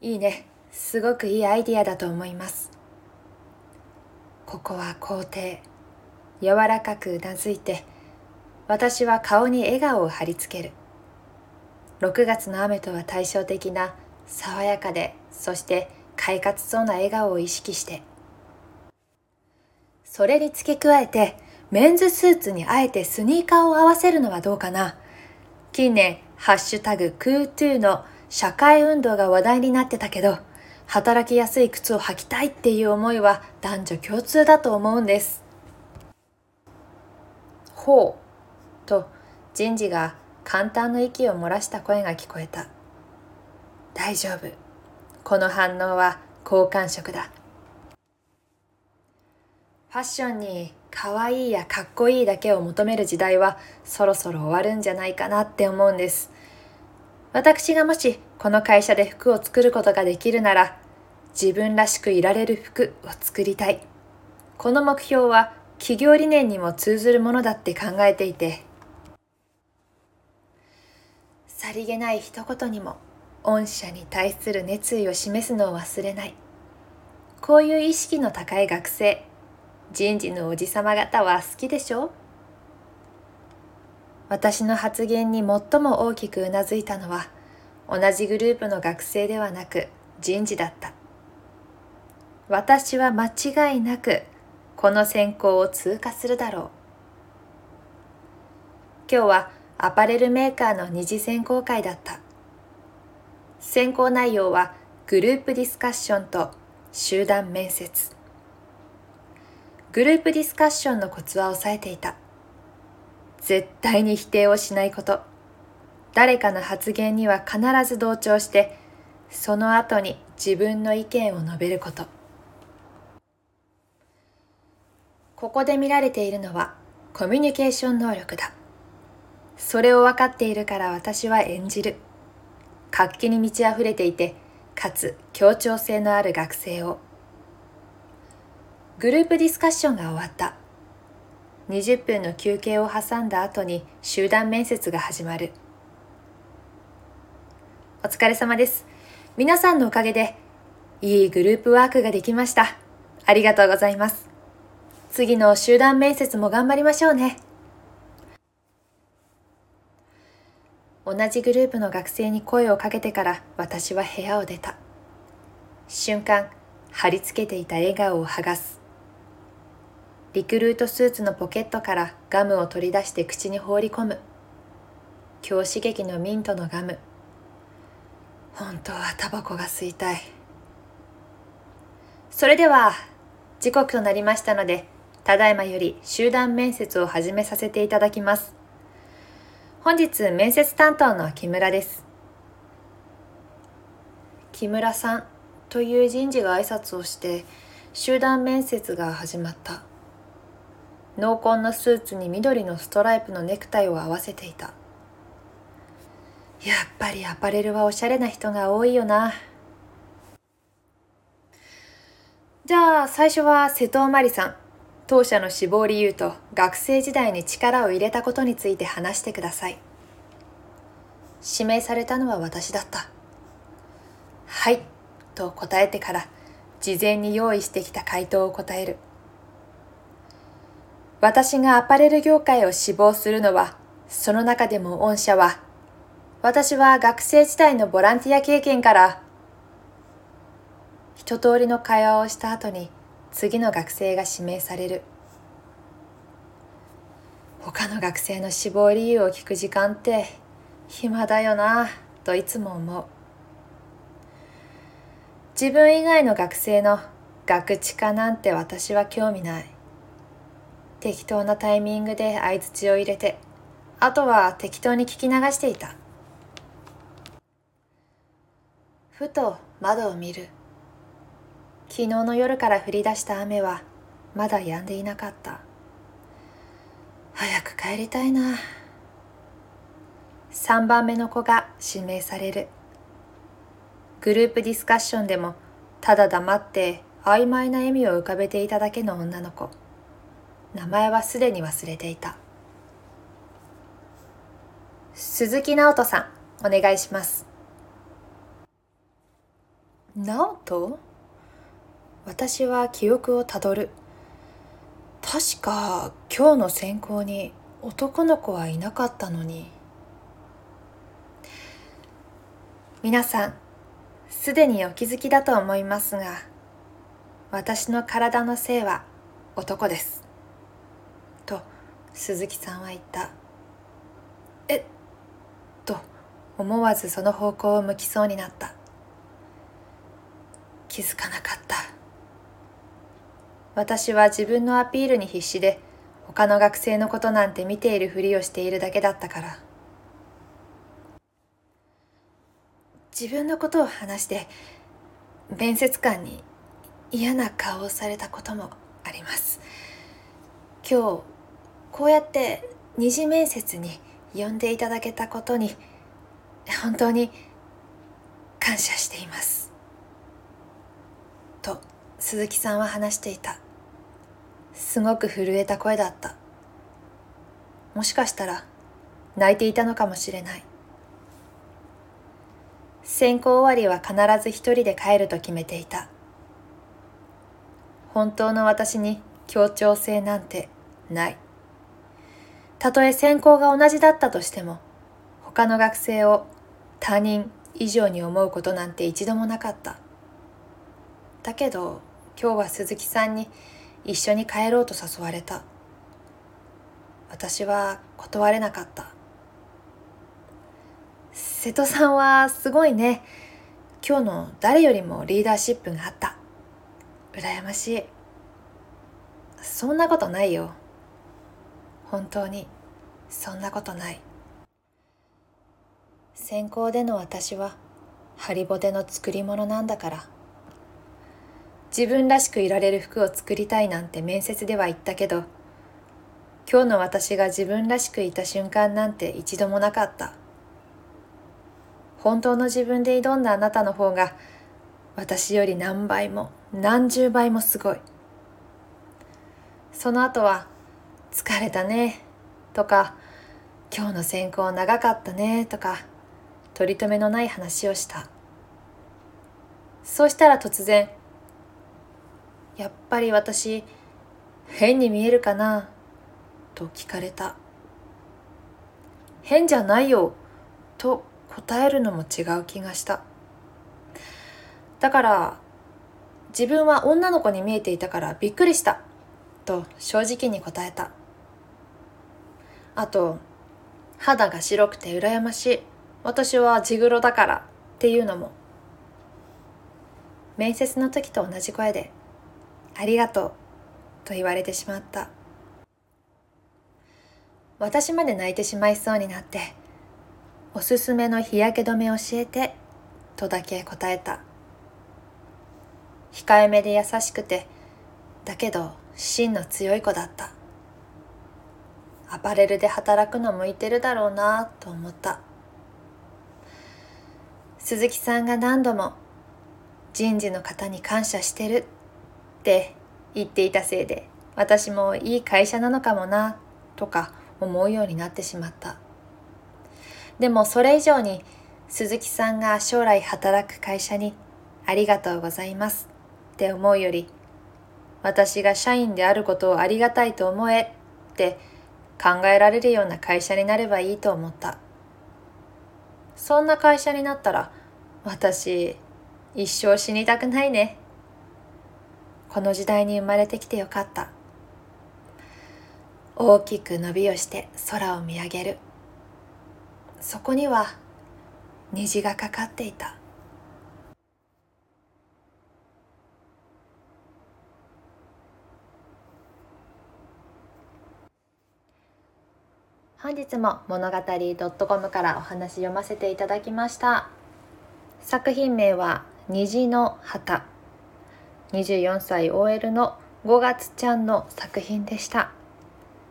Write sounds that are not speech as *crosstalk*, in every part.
いいね。すごくいいアイディアだと思います。ここは皇帝。柔らかくうなずいて、私は顔に笑顔を貼り付ける。6月の雨とは対照的な爽やかで、そして快活そうな笑顔を意識して。それに付け加えて、メンズスーツにあえてスニーカーを合わせるのはどうかな近年、ハッシュタグクートゥーの社会運動が話題になってたけど、働きやすい靴を履きたいっていう思いは男女共通だと思うんです。ほう、と人事が簡単の息を漏らした声が聞こえた。大丈夫。この反応は好感触だ。ファッションに可愛いやかっこいいだけを求める時代はそろそろ終わるんじゃないかなって思うんです。私がもしこの会社で服を作ることができるなら自分らしくいられる服を作りたい。この目標は企業理念にも通ずるものだって考えていて。さりげない一言にも御社に対する熱意を示すのを忘れない。こういう意識の高い学生人事のおじさま方は好きでしょ私の発言に最も大きくうなずいたのは同じグループの学生ではなく人事だった。私は間違いなくこの選考を通過するだろう。今日はアパレルメーカーの二次選考会だった。選考内容はグループディスカッションと集団面接。グループディスカッションのコツは押さえていた。絶対に否定をしないこと。誰かの発言には必ず同調して、その後に自分の意見を述べること。ここで見られているのはコミュニケーション能力だ。それを分かっているから私は演じる。活気に満ち溢れていて、かつ協調性のある学生をグループディスカッションが終わった。20分の休憩を挟んだ後に集団面接が始まる。お疲れ様です。皆さんのおかげでいいグループワークができました。ありがとうございます。次の集団面接も頑張りましょうね。同じグループの学生に声をかけてから私は部屋を出た。瞬間、貼り付けていた笑顔を剥がす。リクルートスーツのポケットからガムを取り出して口に放り込む。強刺激のミントのガム。本当はタバコが吸いたい。それでは時刻となりましたのでただいまより集団面接を始めさせていただきます。本日面接担当の木村です。木村さんという人事が挨拶をして集団面接が始まった。濃紺のスーツに緑のストライプのネクタイを合わせていた。やっぱりアパレルはおしゃれな人が多いよな。じゃあ最初は瀬戸まりさん。当社の志望理由と学生時代に力を入れたことについて話してください。指名されたのは私だった。はい。と答えてから事前に用意してきた回答を答える。私がアパレル業界を志望するのは、その中でも御社は、私は学生時代のボランティア経験から、一通りの会話をした後に次の学生が指名される。他の学生の志望理由を聞く時間って暇だよなといつも思う。自分以外の学生の学知化なんて私は興味ない。適当なタイミングで相槌を入れてあとは適当に聞き流していた。ふと窓を見る。昨日の夜から降り出した雨はまだ止んでいなかった。早く帰りたいな。3番目の子が指名される。グループディスカッションでもただ黙って曖昧な笑みを浮かべていただけの女の子。名前はすでに忘れていた。鈴木直人さんお願いします。直人？私は記憶をたどる。確か今日の選考に男の子はいなかったのに。皆さんすでにお気づきだと思いますが私の体の性は男です。鈴木さんは言った。えっと思わずその方向を向きそうになった。気づかなかった。私は自分のアピールに必死で他の学生のことなんて見ているふりをしているだけだったから。自分のことを話して面接官に嫌な顔をされたこともあります。今日こうやって二次面接に呼んでいただけたことに本当に感謝しています。と鈴木さんは話していた。すごく震えた声だった。もしかしたら泣いていたのかもしれない。選考終わりは必ず一人で帰ると決めていた。本当の私に協調性なんてない。たとえ専攻が同じだったとしても他の学生を他人以上に思うことなんて一度もなかった。だけど今日は鈴木さんに一緒に帰ろうと誘われた。私は断れなかった。瀬戸さんはすごいね。今日の誰よりもリーダーシップがあった。羨ましい。そんなことないよ。本当にそんなことない。専攻での私はハリボテの作り物なんだから。自分らしくいられる服を作りたいなんて面接では言ったけど今日の私が自分らしくいた瞬間なんて一度もなかった。本当の自分で挑んだあなたの方が私より何倍も何十倍もすごい。その後は「疲れたね」とか「今日の選考長かったね」とか取り留めのない話をした。そうしたら突然「やっぱり私変に見えるかな?」と聞かれた「変じゃないよ」と答えるのも違う気がした。だから自分は女の子に見えていたからびっくりした。と正直に答えた。あと肌が白くて羨ましい。私は地黒だからっていうのも面接の時と同じ声でありがとうと言われてしまった。私まで泣いてしまいそうになっておすすめの日焼け止め教えてとだけ答えた。控えめで優しくてだけど芯の強い子だった。アパレルで働くの向いてるだろうなと思った。鈴木さんが何度も人事の方に感謝してるって言っていたせいで私もいい会社なのかもなとか思うようになってしまった。でもそれ以上に鈴木さんが将来働く会社にありがとうございますって思うより私が社員であることをありがたいと思えって考えられるような会社になればいいと思った。そんな会社になったら私一生死にたくないね。この時代に生まれてきてよかった。大きく伸びをして空を見上げる。そこには虹がかかっていた。本日も物語 .com からお話読ませていただきました。作品名は虹の旗24歳 OL の5月ちゃんの作品でした。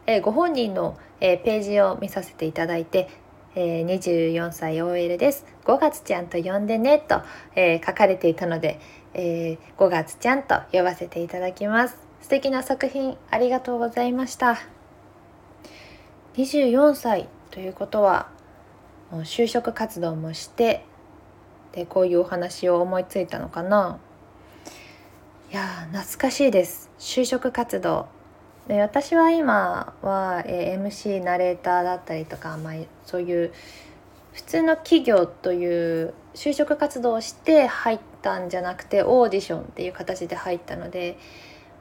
えご本人の、えページを見させていただいて、えー、24歳 OL です。5月ちゃんと呼んでねと、えー、書かれていたので、えー、5月ちゃんと呼ばせていただきます。素敵な作品ありがとうございました。24歳ということはもう就職活動もしてでこういうお話を思いついたのかな？いや懐かしいです。就職活動。で私は今は、え、MC ナレーターだったりとか、まあ、そういう普通の企業という就職活動をして入ったんじゃなくてオーディションっていう形で入ったので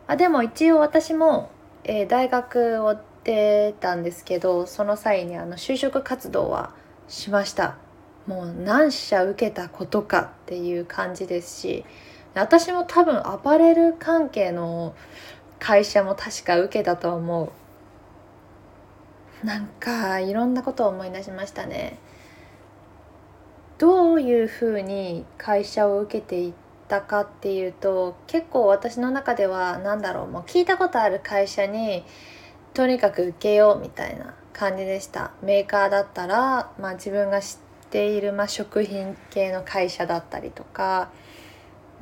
あでも一応私も、えー、大学を出たんですけどその際にあの就職活動はしました。もう何社受けたことかっていう感じですし私も多分アパレル関係の会社も確か受けたと思う。なんかいろんなことを思い出しましたね。どういうふうに会社を受けていったかっていうと結構私の中では何だろうもう聞いたことある会社にとにかく受けようみたいな感じでしたメーカーだったら、まあ、自分が知っている、まあ、食品系の会社だったりとか、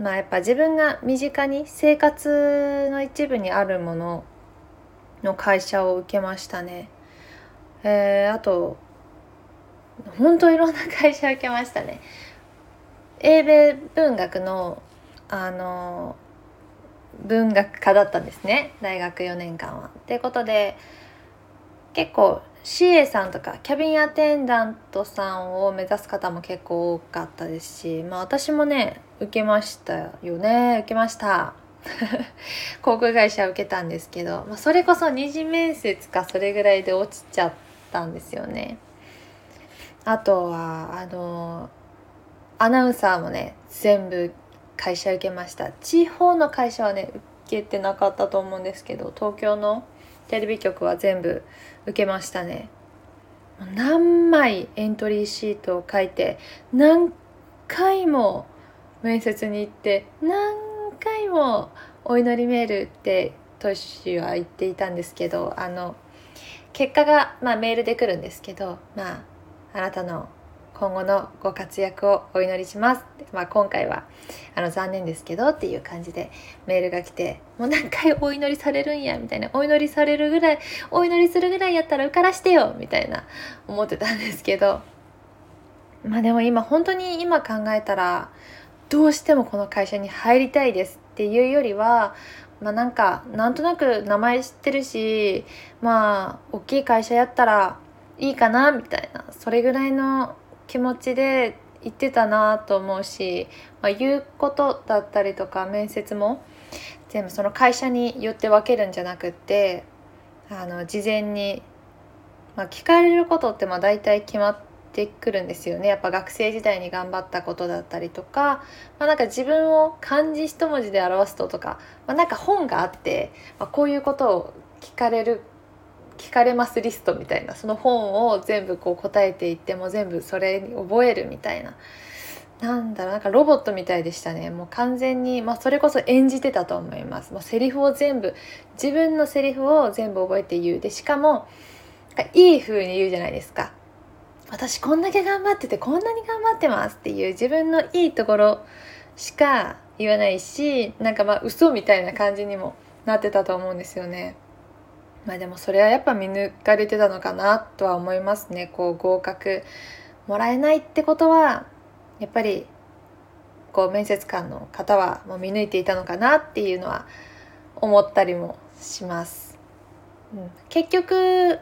まあ、やっぱ自分が身近に生活の一部にあるものの会社を受けましたね。えー、あと本当いろんな会社受けましたね。英米文学のあの文学科だったんですね大学4年間は。ということで結構 CA さんとかキャビンアテンダントさんを目指す方も結構多かったですし、まあ、私もね受けましたよね受けました。*laughs* 航空会社受けたんですけど、まあ、それこそ二次面接かそれぐらいで落ちちゃったんですよね。あとはあのアナウンサーもね全部会社受けました。地方の会社はね受けてなかったと思うんですけど東京のテレビ局は全部受けましたね。何枚エントリーシートを書いて何回も面接に行って何回もお祈りメールってトシは言っていたんですけどあの結果が、まあ、メールで来るんですけどまああなたの今後のご活躍をお祈りします。まあ、今回はあの残念ですけどっていう感じでメールが来てもう何回お祈りされるんやみたいなお祈りされるぐらいお祈りするぐらいやったら受からしてよみたいな思ってたんですけどまあでも今本当に今考えたらどうしてもこの会社に入りたいですっていうよりはまあなんかなんとなく名前知ってるしまあ大きい会社やったらいいかなみたいなそれぐらいの気持ちで言ってたなと思うし、まあ、言うことだったりとか面接も全部その会社によって分けるんじゃなくってあの事前に、まあ、聞かれることってまあ大体決まってくるんですよね。やっぱ学生時代に頑張ったことだったりとか、まあ、なんか自分を漢字一文字で表すととか、まあ、なんか本があって、まあ、こういうことを聞かれる聞かれますリストみたいな。その本を全部こう答えていっても全部それに覚えるみたいな。なんだろうなんかロボットみたいでしたね。もう完全に、まあ、それこそ演じてたと思います、まあ、セリフを全部自分のセリフを全部覚えて言う。でしかもいい風に言うじゃないですか。私こんだけ頑張っててこんなに頑張ってますっていう自分のいいところしか言わないしなんかまあ嘘みたいな感じにもなってたと思うんですよね。まあでもそれはやっぱ見抜かれてたのかなとは思いますねこう合格もらえないってことはやっぱりこう面接官の方はもう見抜いていたのかなっていうのは思ったりもします。うん、結局、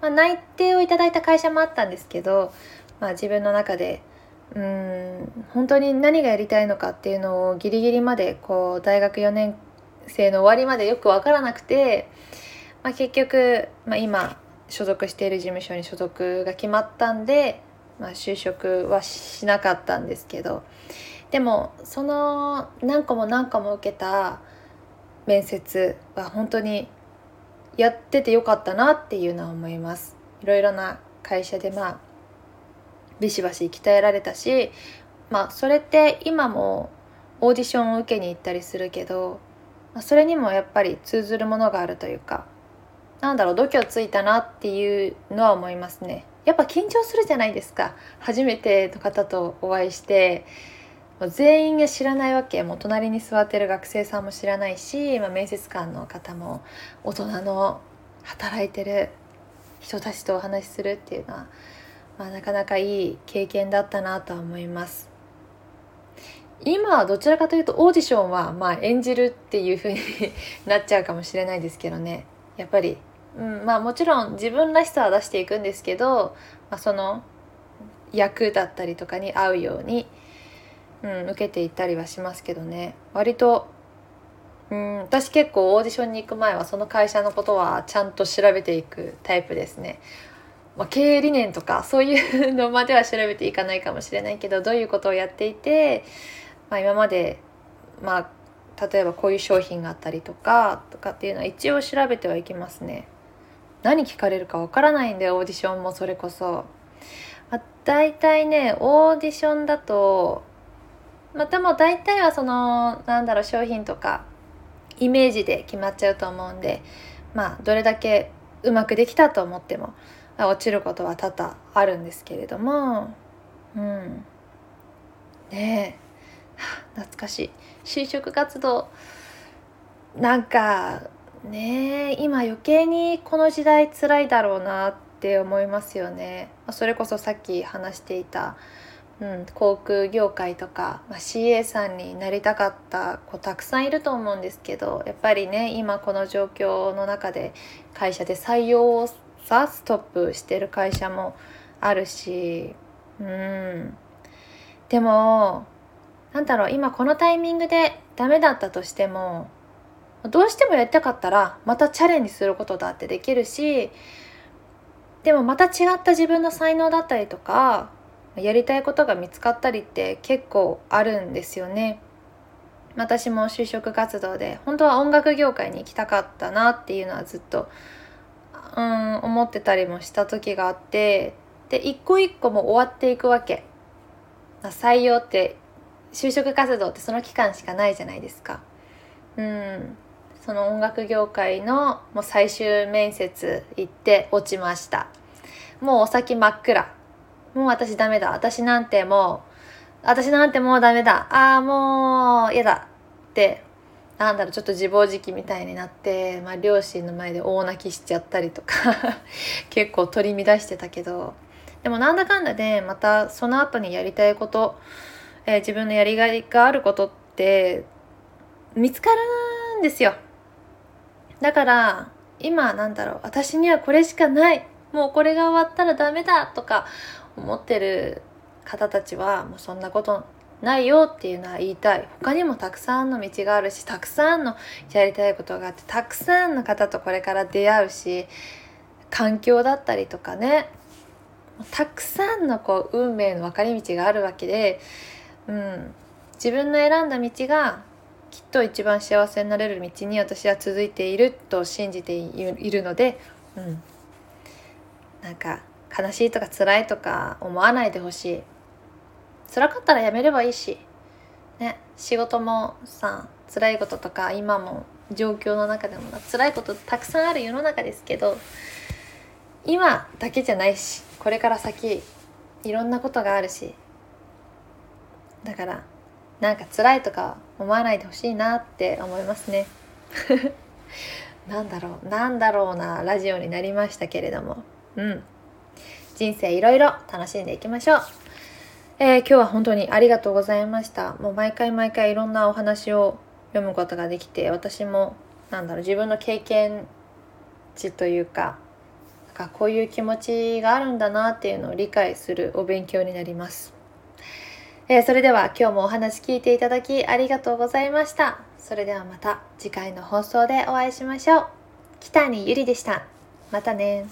まあ、内定をいただいた会社もあったんですけど、まあ、自分の中でうん本当に何がやりたいのかっていうのをギリギリまでこう大学4年生の終わりまでよく分からなくてまあ、結局、まあ、今所属している事務所に所属が決まったんで、まあ、就職はしなかったんですけどでもその何個も何個も受けた面接は本当にやっててよかったなっていうのは思います。いろいろな会社でまあビシバシ鍛えられたしまあそれって今もオーディションを受けに行ったりするけど、まあ、それにもやっぱり通ずるものがあるというかなんだろう度胸ついたなっていうのは思いますね。やっぱ緊張するじゃないですか。初めての方とお会いしてもう全員が知らないわけ。もう隣に座ってる学生さんも知らないし、まあ、面接官の方も大人の働いてる人たちとお話しするっていうのは、まあ、なかなかいい経験だったなとは思います。今はどちらかというとオーディションはまあ演じるっていう風に *laughs* なっちゃうかもしれないですけどね。やっぱり、うん、まあもちろん自分らしさは出していくんですけど、まあ、その役だったりとかに合うように、うん、受けていったりはしますけどね割と、うん、私結構オーディションに行く前はその会社のことはちゃんと調べていくタイプですね。まあ、経営理念とかそういうのまでは調べていかないかもしれないけどどういうことをやっていてまあ、今まで、まあ、例えばこういう商品があったりとかとかっていうのは一応調べてはいきますね。何聞かれるかわからないんでオーディションもそれこそ。まあ、大体ねオーディションだとまあ、でも大体はそのなんだろう商品とかイメージで決まっちゃうと思うんでまあどれだけうまくできたと思っても落ちることは多々あるんですけれどもうん。ねえ。懐かしい。就職活動なんかねえ今余計にこの時代辛いだろうなって思いますよね。それこそさっき話していた、うん、航空業界とか、まあ、CA さんになりたかった子たくさんいると思うんですけどやっぱりね今この状況の中で会社で採用をさストップしてる会社もあるしうん。でもなんだろう今このタイミングでダメだったとしてもどうしてもやりたかったらまたチャレンジすることだってできるしでもまた違った自分の才能だったりとかやりたいことが見つかったりって結構あるんですよね。私も就職活動で本当は音楽業界に行きたかったなっていうのはずっとうん思ってたりもした時があってで一個一個も終わっていくわけ採用って就職活動ってその期間しかないじゃないですか。うん、その音楽業界のもう最終面接行って落ちました。もうお先真っ暗。もう私ダメだ。私なんてもう、私なんてもうダメだ。ああ、もう嫌だ。って、なんだろう、ちょっと自暴自棄みたいになって、まあ両親の前で大泣きしちゃったりとか *laughs* 結構取り乱してたけど、でもなんだかんだでまたその後にやりたいことえー、自分のやりがいがあることって見つかるんですよだから今なんだろう私にはこれしかない。もうこれが終わったらダメだとか思ってる方たちはもうそんなことないよっていうのは言いたい。他にもたくさんの道があるしたくさんのやりたいことがあってたくさんの方とこれから出会うし環境だったりとかね。たくさんのこう運命の分かれ道があるわけでうん、自分の選んだ道がきっと一番幸せになれる道に私は続いていると信じているので、うん、なんか悲しいとか辛いとか思わないでほしい。辛かったらやめればいいし、ね、仕事もさ辛いこととか今も状況の中でも辛いことたくさんある世の中ですけど今だけじゃないしこれから先いろんなことがあるし。だからなんか辛いとか思わないでほしいなって思いますね。*laughs* なんだろうなんだろうなラジオになりましたけれども。うん。人生いろいろ楽しんでいきましょう。えー、今日は本当にありがとうございました。もう毎回毎回いろんなお話を読むことができて私もなんだろう自分の経験値というかなんかこういう気持ちがあるんだなっていうのを理解するお勉強になります。えー、それでは今日もお話聞いていただきありがとうございました。それではまた次回の放送でお会いしましょう。北にゆりでした。またね